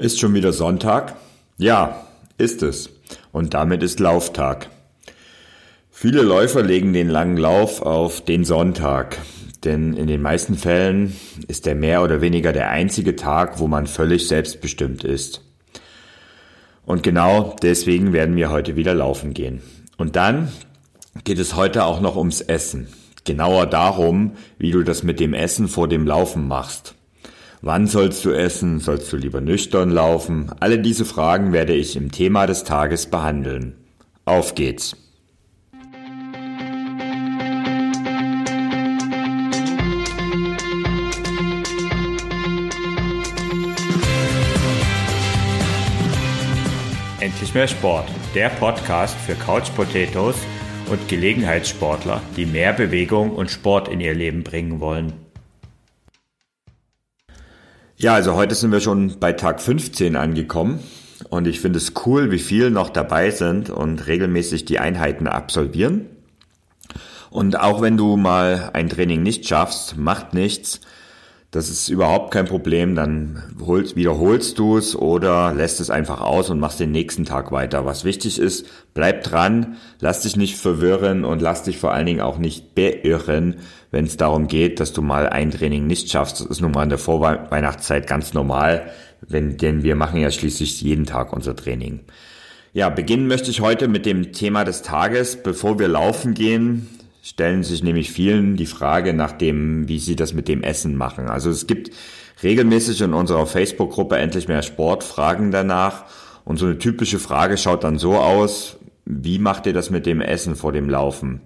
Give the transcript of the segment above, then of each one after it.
Ist schon wieder Sonntag? Ja, ist es. Und damit ist Lauftag. Viele Läufer legen den langen Lauf auf den Sonntag, denn in den meisten Fällen ist der mehr oder weniger der einzige Tag, wo man völlig selbstbestimmt ist. Und genau deswegen werden wir heute wieder laufen gehen. Und dann geht es heute auch noch ums Essen. Genauer darum, wie du das mit dem Essen vor dem Laufen machst. Wann sollst du essen? Sollst du lieber nüchtern laufen? Alle diese Fragen werde ich im Thema des Tages behandeln. Auf geht's! Endlich mehr Sport, der Podcast für Couch Potatoes und Gelegenheitssportler, die mehr Bewegung und Sport in ihr Leben bringen wollen. Ja, also heute sind wir schon bei Tag 15 angekommen und ich finde es cool, wie viel noch dabei sind und regelmäßig die Einheiten absolvieren. Und auch wenn du mal ein Training nicht schaffst, macht nichts. Das ist überhaupt kein Problem. Dann holst, wiederholst du es oder lässt es einfach aus und machst den nächsten Tag weiter. Was wichtig ist, bleib dran, lass dich nicht verwirren und lass dich vor allen Dingen auch nicht beirren, wenn es darum geht, dass du mal ein Training nicht schaffst. Das ist nun mal in der Vorweihnachtszeit ganz normal, wenn, denn wir machen ja schließlich jeden Tag unser Training. Ja, beginnen möchte ich heute mit dem Thema des Tages. Bevor wir laufen gehen, stellen sich nämlich vielen die Frage nach dem, wie sie das mit dem Essen machen. Also es gibt regelmäßig in unserer Facebook-Gruppe endlich mehr Sport Fragen danach. Und so eine typische Frage schaut dann so aus, wie macht ihr das mit dem Essen vor dem Laufen?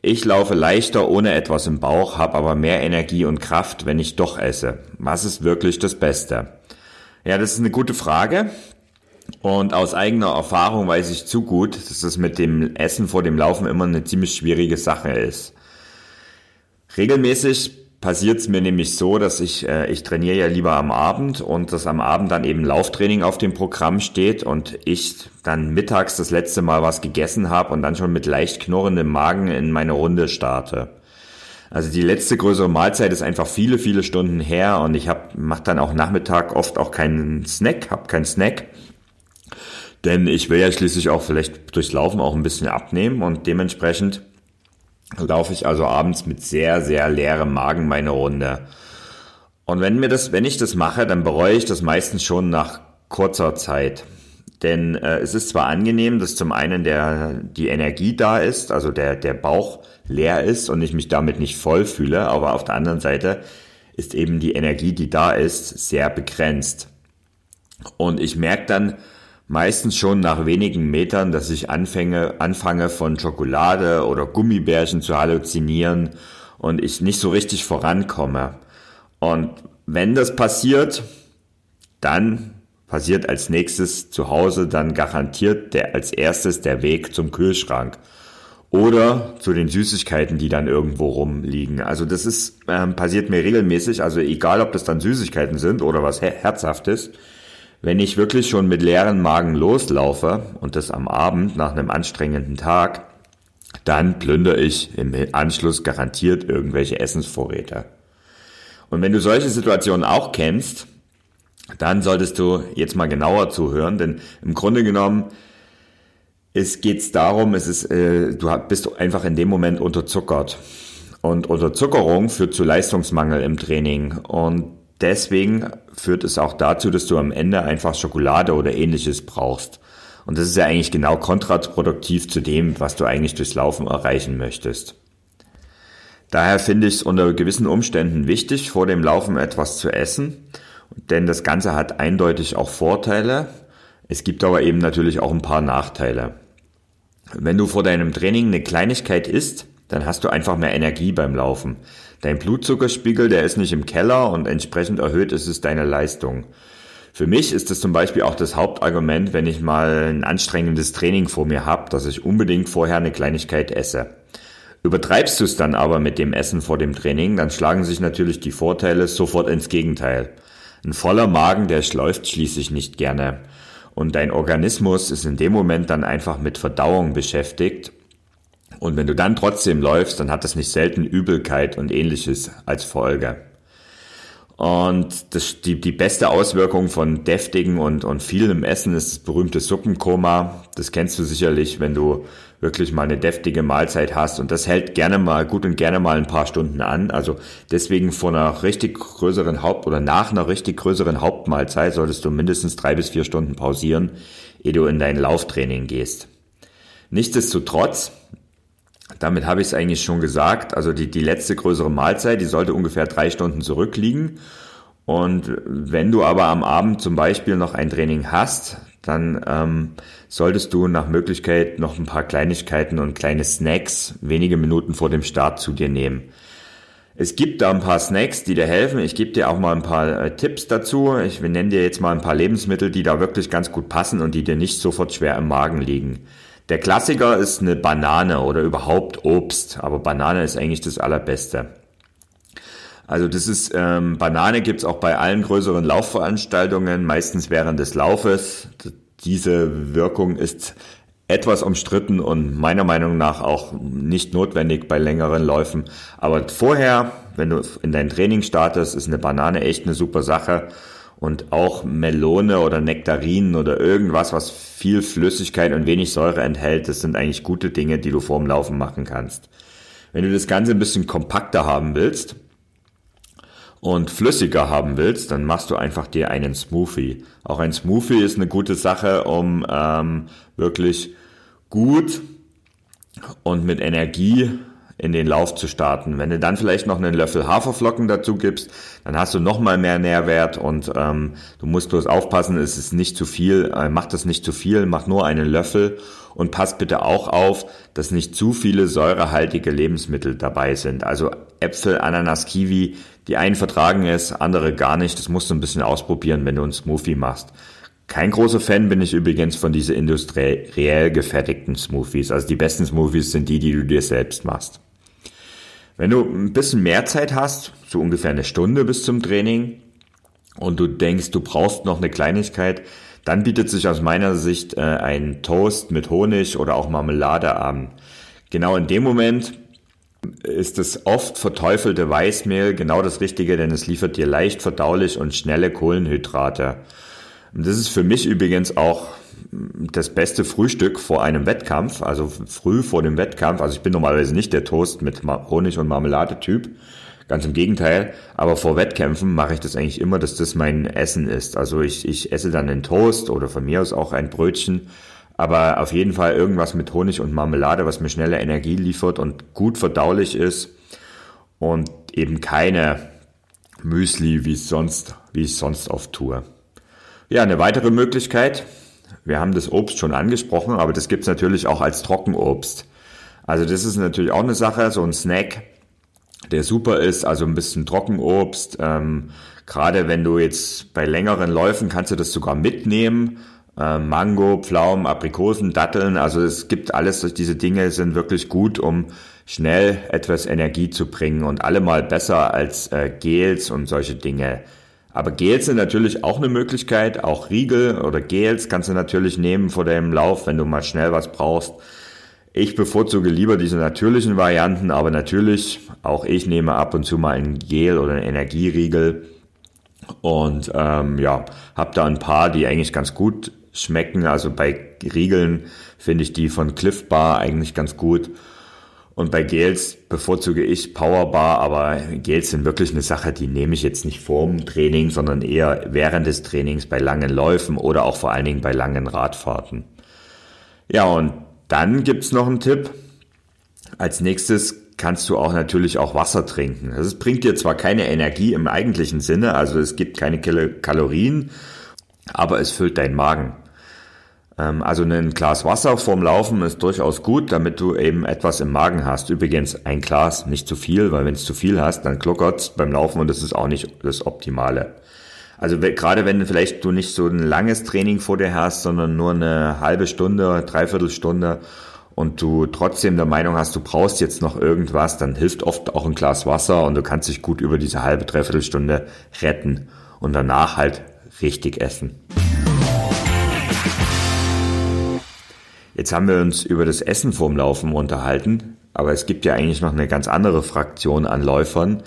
Ich laufe leichter ohne etwas im Bauch, habe aber mehr Energie und Kraft, wenn ich doch esse. Was ist wirklich das Beste? Ja, das ist eine gute Frage. Und aus eigener Erfahrung weiß ich zu gut, dass das mit dem Essen vor dem Laufen immer eine ziemlich schwierige Sache ist. Regelmäßig passiert es mir nämlich so, dass ich, äh, ich trainiere ja lieber am Abend und dass am Abend dann eben Lauftraining auf dem Programm steht und ich dann mittags das letzte Mal was gegessen habe und dann schon mit leicht knurrendem Magen in meine Runde starte. Also die letzte größere Mahlzeit ist einfach viele, viele Stunden her und ich hab, mach dann auch Nachmittag oft auch keinen Snack, hab keinen Snack denn ich will ja schließlich auch vielleicht durchs Laufen auch ein bisschen abnehmen und dementsprechend laufe ich also abends mit sehr, sehr leerem Magen meine Runde. Und wenn mir das, wenn ich das mache, dann bereue ich das meistens schon nach kurzer Zeit. Denn äh, es ist zwar angenehm, dass zum einen der, die Energie da ist, also der, der Bauch leer ist und ich mich damit nicht voll fühle, aber auf der anderen Seite ist eben die Energie, die da ist, sehr begrenzt. Und ich merke dann, meistens schon nach wenigen Metern, dass ich anfange, anfange von Schokolade oder Gummibärchen zu halluzinieren und ich nicht so richtig vorankomme. Und wenn das passiert, dann passiert als nächstes zu Hause dann garantiert der, als erstes der Weg zum Kühlschrank oder zu den Süßigkeiten, die dann irgendwo rumliegen. Also das ist ähm, passiert mir regelmäßig. Also egal, ob das dann Süßigkeiten sind oder was Herzhaftes. Wenn ich wirklich schon mit leeren Magen loslaufe und das am Abend nach einem anstrengenden Tag, dann plündere ich im Anschluss garantiert irgendwelche Essensvorräte. Und wenn du solche Situationen auch kennst, dann solltest du jetzt mal genauer zuhören, denn im Grunde genommen es geht darum, es ist, äh, du bist einfach in dem Moment unterzuckert. Und Unterzuckerung führt zu Leistungsmangel im Training. Und deswegen führt es auch dazu, dass du am Ende einfach Schokolade oder ähnliches brauchst. Und das ist ja eigentlich genau kontraproduktiv zu dem, was du eigentlich durchs Laufen erreichen möchtest. Daher finde ich es unter gewissen Umständen wichtig, vor dem Laufen etwas zu essen, denn das Ganze hat eindeutig auch Vorteile. Es gibt aber eben natürlich auch ein paar Nachteile. Wenn du vor deinem Training eine Kleinigkeit isst, dann hast du einfach mehr Energie beim Laufen. Dein Blutzuckerspiegel, der ist nicht im Keller und entsprechend erhöht ist es deine Leistung. Für mich ist das zum Beispiel auch das Hauptargument, wenn ich mal ein anstrengendes Training vor mir habe, dass ich unbedingt vorher eine Kleinigkeit esse. Übertreibst du es dann aber mit dem Essen vor dem Training, dann schlagen sich natürlich die Vorteile sofort ins Gegenteil. Ein voller Magen, der schläuft schließlich nicht gerne. Und dein Organismus ist in dem Moment dann einfach mit Verdauung beschäftigt und wenn du dann trotzdem läufst, dann hat das nicht selten Übelkeit und ähnliches als Folge. Und das, die, die beste Auswirkung von deftigen und, und vielem Essen ist das berühmte Suppenkoma. Das kennst du sicherlich, wenn du wirklich mal eine deftige Mahlzeit hast. Und das hält gerne mal, gut und gerne mal ein paar Stunden an. Also deswegen vor einer richtig größeren Haupt- oder nach einer richtig größeren Hauptmahlzeit solltest du mindestens drei bis vier Stunden pausieren, ehe du in dein Lauftraining gehst. Nichtsdestotrotz, damit habe ich es eigentlich schon gesagt. Also die, die letzte größere Mahlzeit, die sollte ungefähr drei Stunden zurückliegen. Und wenn du aber am Abend zum Beispiel noch ein Training hast, dann ähm, solltest du nach Möglichkeit noch ein paar Kleinigkeiten und kleine Snacks wenige Minuten vor dem Start zu dir nehmen. Es gibt da ein paar Snacks, die dir helfen. Ich gebe dir auch mal ein paar äh, Tipps dazu. Ich nenne dir jetzt mal ein paar Lebensmittel, die da wirklich ganz gut passen und die dir nicht sofort schwer im Magen liegen. Der Klassiker ist eine Banane oder überhaupt Obst, aber Banane ist eigentlich das Allerbeste. Also das ist, ähm, Banane gibt's auch bei allen größeren Laufveranstaltungen, meistens während des Laufes. Diese Wirkung ist etwas umstritten und meiner Meinung nach auch nicht notwendig bei längeren Läufen. Aber vorher, wenn du in dein Training startest, ist eine Banane echt eine super Sache und auch Melone oder Nektarinen oder irgendwas, was viel Flüssigkeit und wenig Säure enthält, das sind eigentlich gute Dinge, die du vorm Laufen machen kannst. Wenn du das Ganze ein bisschen kompakter haben willst und flüssiger haben willst, dann machst du einfach dir einen Smoothie. Auch ein Smoothie ist eine gute Sache, um ähm, wirklich gut und mit Energie in den Lauf zu starten. Wenn du dann vielleicht noch einen Löffel Haferflocken dazu gibst, dann hast du noch mal mehr Nährwert und ähm, du musst bloß aufpassen, es ist nicht zu viel, äh, mach das nicht zu viel, mach nur einen Löffel und pass bitte auch auf, dass nicht zu viele säurehaltige Lebensmittel dabei sind. Also Äpfel, Ananas, Kiwi, die einen vertragen es, andere gar nicht. Das musst du ein bisschen ausprobieren, wenn du einen Smoothie machst. Kein großer Fan bin ich übrigens von diese industriell gefertigten Smoothies. Also die besten Smoothies sind die, die du dir selbst machst. Wenn du ein bisschen mehr Zeit hast, so ungefähr eine Stunde bis zum Training, und du denkst, du brauchst noch eine Kleinigkeit, dann bietet sich aus meiner Sicht äh, ein Toast mit Honig oder auch Marmelade an. Genau in dem Moment ist das oft verteufelte Weißmehl genau das Richtige, denn es liefert dir leicht verdaulich und schnelle Kohlenhydrate. Und das ist für mich übrigens auch das beste Frühstück vor einem Wettkampf, also früh vor dem Wettkampf. Also ich bin normalerweise nicht der Toast mit Honig und Marmelade-Typ, ganz im Gegenteil. Aber vor Wettkämpfen mache ich das eigentlich immer, dass das mein Essen ist. Also ich, ich esse dann einen Toast oder von mir aus auch ein Brötchen, aber auf jeden Fall irgendwas mit Honig und Marmelade, was mir schnelle Energie liefert und gut verdaulich ist und eben keine Müsli, wie es sonst, wie ich sonst oft tue. Ja, eine weitere Möglichkeit, wir haben das Obst schon angesprochen, aber das gibt's natürlich auch als Trockenobst. Also das ist natürlich auch eine Sache, so ein Snack, der super ist, also ein bisschen Trockenobst. Ähm, Gerade wenn du jetzt bei längeren Läufen kannst du das sogar mitnehmen. Ähm, Mango, Pflaumen, Aprikosen, Datteln, also es gibt alles, diese Dinge sind wirklich gut, um schnell etwas Energie zu bringen und allemal besser als äh, Gels und solche Dinge. Aber Gels sind natürlich auch eine Möglichkeit. Auch Riegel oder Gels kannst du natürlich nehmen vor deinem Lauf, wenn du mal schnell was brauchst. Ich bevorzuge lieber diese natürlichen Varianten, aber natürlich auch ich nehme ab und zu mal ein Gel oder einen Energieriegel und ähm, ja, habe da ein paar, die eigentlich ganz gut schmecken. Also bei Riegeln finde ich die von Cliff Bar eigentlich ganz gut. Und bei Gels bevorzuge ich Powerbar, aber Gels sind wirklich eine Sache, die nehme ich jetzt nicht vorm Training, sondern eher während des Trainings bei langen Läufen oder auch vor allen Dingen bei langen Radfahrten. Ja, und dann gibt's noch einen Tipp. Als nächstes kannst du auch natürlich auch Wasser trinken. Das bringt dir zwar keine Energie im eigentlichen Sinne, also es gibt keine Kalorien, aber es füllt deinen Magen. Ähm, also ein Glas Wasser vorm Laufen ist durchaus gut, damit du eben etwas im Magen hast. Übrigens ein Glas, nicht zu viel, weil wenn es zu viel hast, dann gluckert's beim Laufen und das ist auch nicht das Optimale. Also gerade wenn vielleicht du nicht so ein langes Training vor dir hast, sondern nur eine halbe Stunde, dreiviertel Stunde und du trotzdem der Meinung hast, du brauchst jetzt noch irgendwas, dann hilft oft auch ein Glas Wasser und du kannst dich gut über diese halbe, dreiviertel Stunde retten und danach halt richtig essen. Jetzt haben wir uns über das Essen vorm Laufen unterhalten, aber es gibt ja eigentlich noch eine ganz andere Fraktion an Läufern,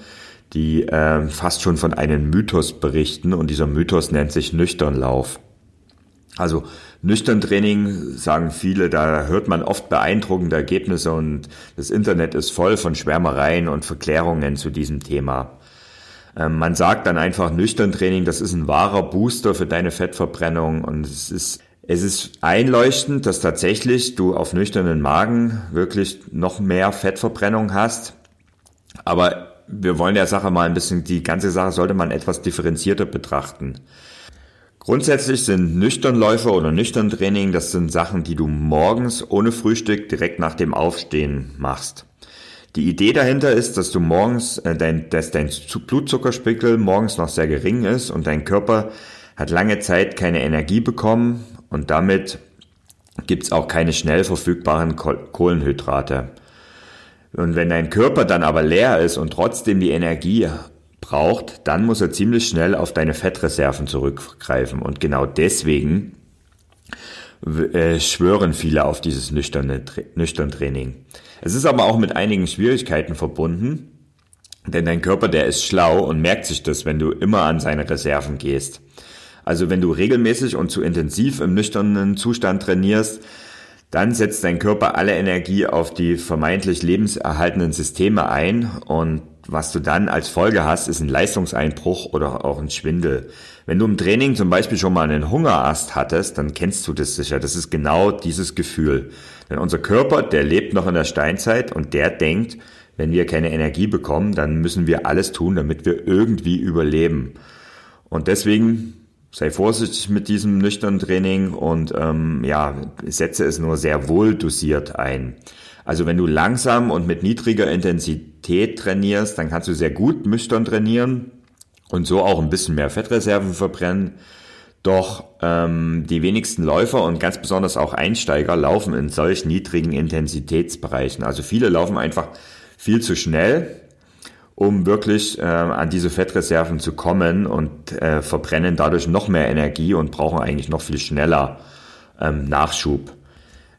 die äh, fast schon von einem Mythos berichten und dieser Mythos nennt sich Nüchternlauf. Also nüchtern Training sagen viele, da hört man oft beeindruckende Ergebnisse und das Internet ist voll von Schwärmereien und Verklärungen zu diesem Thema. Ähm, man sagt dann einfach nüchtern Training, das ist ein wahrer Booster für deine Fettverbrennung und es ist es ist einleuchtend, dass tatsächlich du auf nüchternen Magen wirklich noch mehr Fettverbrennung hast. Aber wir wollen der Sache mal ein bisschen, die ganze Sache sollte man etwas differenzierter betrachten. Grundsätzlich sind Nüchternläufe oder Nüchterntraining, das sind Sachen, die du morgens ohne Frühstück direkt nach dem Aufstehen machst. Die Idee dahinter ist, dass du morgens, äh, dass dein Blutzuckerspiegel morgens noch sehr gering ist und dein Körper hat lange Zeit keine Energie bekommen und damit gibt's auch keine schnell verfügbaren Kohlenhydrate. Und wenn dein Körper dann aber leer ist und trotzdem die Energie braucht, dann muss er ziemlich schnell auf deine Fettreserven zurückgreifen. Und genau deswegen äh, schwören viele auf dieses nüchterne, nüchtern Training. Es ist aber auch mit einigen Schwierigkeiten verbunden, denn dein Körper, der ist schlau und merkt sich das, wenn du immer an seine Reserven gehst. Also wenn du regelmäßig und zu intensiv im nüchternen Zustand trainierst, dann setzt dein Körper alle Energie auf die vermeintlich lebenserhaltenden Systeme ein und was du dann als Folge hast, ist ein Leistungseinbruch oder auch ein Schwindel. Wenn du im Training zum Beispiel schon mal einen Hungerast hattest, dann kennst du das sicher. Das ist genau dieses Gefühl. Denn unser Körper, der lebt noch in der Steinzeit und der denkt, wenn wir keine Energie bekommen, dann müssen wir alles tun, damit wir irgendwie überleben. Und deswegen sei vorsichtig mit diesem nüchternen Training und ähm, ja, setze es nur sehr wohl dosiert ein. Also wenn du langsam und mit niedriger Intensität trainierst, dann kannst du sehr gut nüchtern trainieren und so auch ein bisschen mehr Fettreserven verbrennen. Doch ähm, die wenigsten Läufer und ganz besonders auch Einsteiger laufen in solch niedrigen Intensitätsbereichen. Also viele laufen einfach viel zu schnell um wirklich äh, an diese Fettreserven zu kommen und äh, verbrennen dadurch noch mehr Energie und brauchen eigentlich noch viel schneller ähm, Nachschub.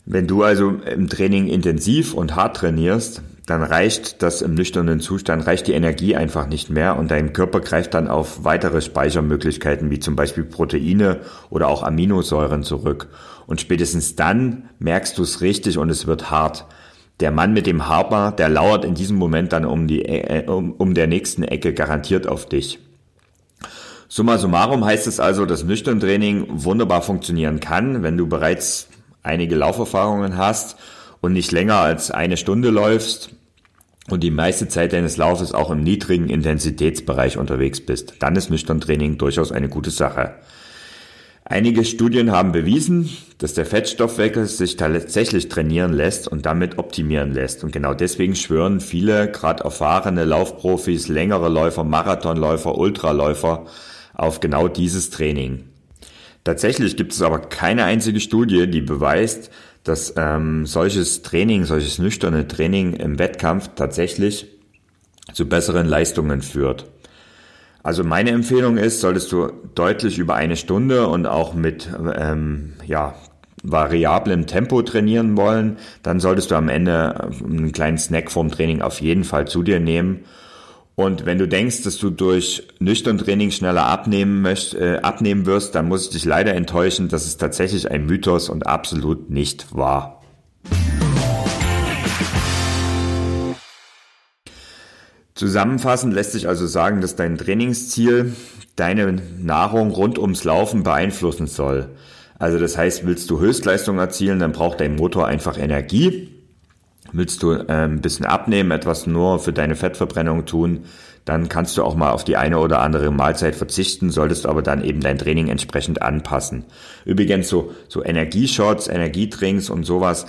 Wenn du also im Training intensiv und hart trainierst, dann reicht das im nüchternen Zustand, reicht die Energie einfach nicht mehr und dein Körper greift dann auf weitere Speichermöglichkeiten wie zum Beispiel Proteine oder auch Aminosäuren zurück. Und spätestens dann merkst du es richtig und es wird hart der Mann mit dem Harper, der lauert in diesem Moment dann um, die, äh, um, um der nächsten Ecke garantiert auf dich. Summa summarum heißt es also, dass nüchtern Training wunderbar funktionieren kann, wenn du bereits einige Lauferfahrungen hast und nicht länger als eine Stunde läufst und die meiste Zeit deines Laufes auch im niedrigen Intensitätsbereich unterwegs bist. Dann ist nüchtern Training durchaus eine gute Sache. Einige Studien haben bewiesen, dass der Fettstoffwechsel sich tatsächlich trainieren lässt und damit optimieren lässt. Und genau deswegen schwören viele, gerade erfahrene Laufprofis, längere Läufer, Marathonläufer, Ultraläufer auf genau dieses Training. Tatsächlich gibt es aber keine einzige Studie, die beweist, dass ähm, solches Training, solches nüchterne Training im Wettkampf tatsächlich zu besseren Leistungen führt. Also meine Empfehlung ist, solltest du deutlich über eine Stunde und auch mit ähm, ja, variablem Tempo trainieren wollen, dann solltest du am Ende einen kleinen Snack vorm Training auf jeden Fall zu dir nehmen. Und wenn du denkst, dass du durch nüchtern Training schneller abnehmen, möcht, äh, abnehmen wirst, dann muss ich dich leider enttäuschen, das ist tatsächlich ein Mythos und absolut nicht wahr. Zusammenfassend lässt sich also sagen, dass dein Trainingsziel deine Nahrung rund ums Laufen beeinflussen soll. Also das heißt, willst du Höchstleistung erzielen, dann braucht dein Motor einfach Energie. Willst du ein bisschen abnehmen, etwas nur für deine Fettverbrennung tun, dann kannst du auch mal auf die eine oder andere Mahlzeit verzichten, solltest aber dann eben dein Training entsprechend anpassen. Übrigens so, so Energieshots, Energiedrinks und sowas,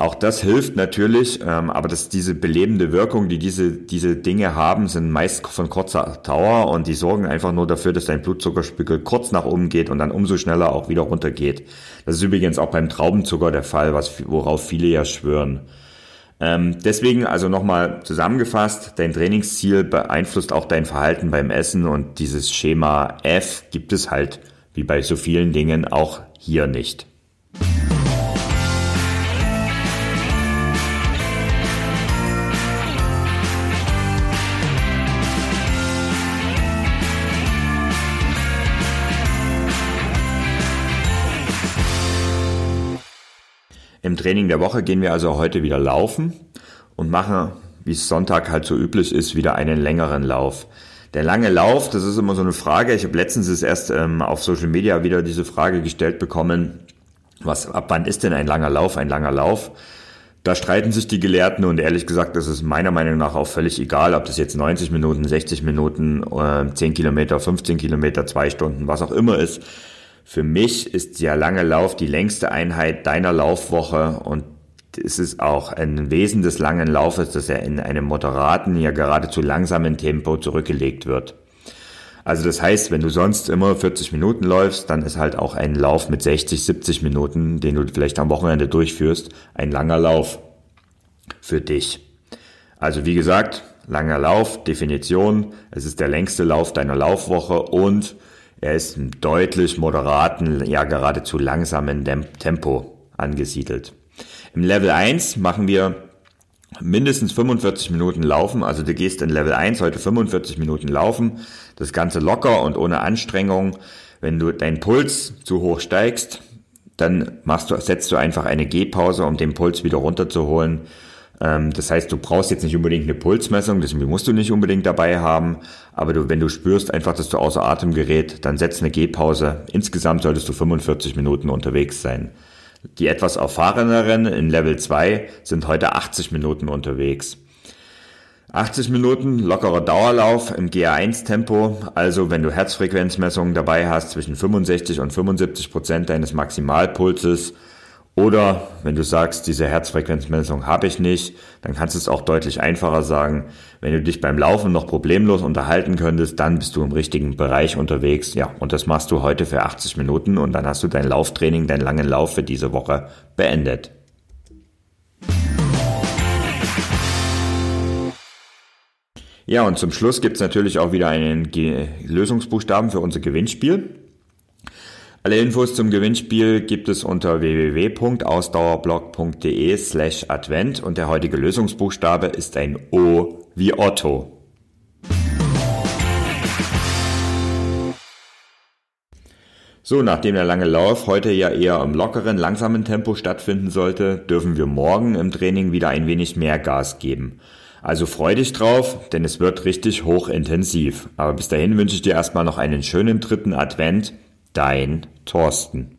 auch das hilft natürlich, ähm, aber dass diese belebende Wirkung, die diese, diese Dinge haben, sind meist von kurzer Dauer und die sorgen einfach nur dafür, dass dein Blutzuckerspiegel kurz nach oben geht und dann umso schneller auch wieder runtergeht. Das ist übrigens auch beim Traubenzucker der Fall, was, worauf viele ja schwören. Ähm, deswegen also nochmal zusammengefasst, dein Trainingsziel beeinflusst auch dein Verhalten beim Essen und dieses Schema F gibt es halt, wie bei so vielen Dingen, auch hier nicht. Im Training der Woche gehen wir also heute wieder laufen und machen, wie es Sonntag halt so üblich ist, wieder einen längeren Lauf. Der lange Lauf, das ist immer so eine Frage. Ich habe letztens es erst ähm, auf Social Media wieder diese Frage gestellt bekommen, was, ab wann ist denn ein langer Lauf ein langer Lauf? Da streiten sich die Gelehrten und ehrlich gesagt, das ist meiner Meinung nach auch völlig egal, ob das jetzt 90 Minuten, 60 Minuten, äh, 10 Kilometer, 15 Kilometer, 2 Stunden, was auch immer ist. Für mich ist der lange Lauf die längste Einheit deiner Laufwoche und es ist auch ein Wesen des langen Laufes, dass er in einem moderaten, ja geradezu langsamen Tempo zurückgelegt wird. Also das heißt, wenn du sonst immer 40 Minuten läufst, dann ist halt auch ein Lauf mit 60, 70 Minuten, den du vielleicht am Wochenende durchführst, ein langer Lauf für dich. Also wie gesagt, langer Lauf, Definition, es ist der längste Lauf deiner Laufwoche und er ist im deutlich moderaten, ja geradezu langsamen Tempo angesiedelt. Im Level 1 machen wir mindestens 45 Minuten laufen. Also du gehst in Level 1 heute 45 Minuten laufen. Das Ganze locker und ohne Anstrengung. Wenn du deinen Puls zu hoch steigst, dann machst du, setzt du einfach eine Gehpause, um den Puls wieder runterzuholen. Ähm, das heißt, du brauchst jetzt nicht unbedingt eine Pulsmessung, das musst du nicht unbedingt dabei haben. Aber du, wenn du spürst einfach, dass du außer Atem gerät, dann setz eine Gehpause. Insgesamt solltest du 45 Minuten unterwegs sein. Die etwas erfahreneren in Level 2 sind heute 80 Minuten unterwegs. 80 Minuten lockerer Dauerlauf im GA1-Tempo, also wenn du Herzfrequenzmessungen dabei hast zwischen 65 und 75 Prozent deines Maximalpulses oder wenn du sagst, diese Herzfrequenzmessung habe ich nicht, dann kannst du es auch deutlich einfacher sagen. Wenn du dich beim Laufen noch problemlos unterhalten könntest, dann bist du im richtigen Bereich unterwegs. Ja, und das machst du heute für 80 Minuten und dann hast du dein Lauftraining, deinen langen Lauf für diese Woche beendet. Ja, und zum Schluss gibt es natürlich auch wieder einen Lösungsbuchstaben für unser Gewinnspiel. Alle Infos zum Gewinnspiel gibt es unter www.ausdauerblog.de slash Advent und der heutige Lösungsbuchstabe ist ein O wie Otto. So, nachdem der lange Lauf heute ja eher im lockeren, langsamen Tempo stattfinden sollte, dürfen wir morgen im Training wieder ein wenig mehr Gas geben. Also freu dich drauf, denn es wird richtig hochintensiv. Aber bis dahin wünsche ich dir erstmal noch einen schönen dritten Advent Dein Thorsten.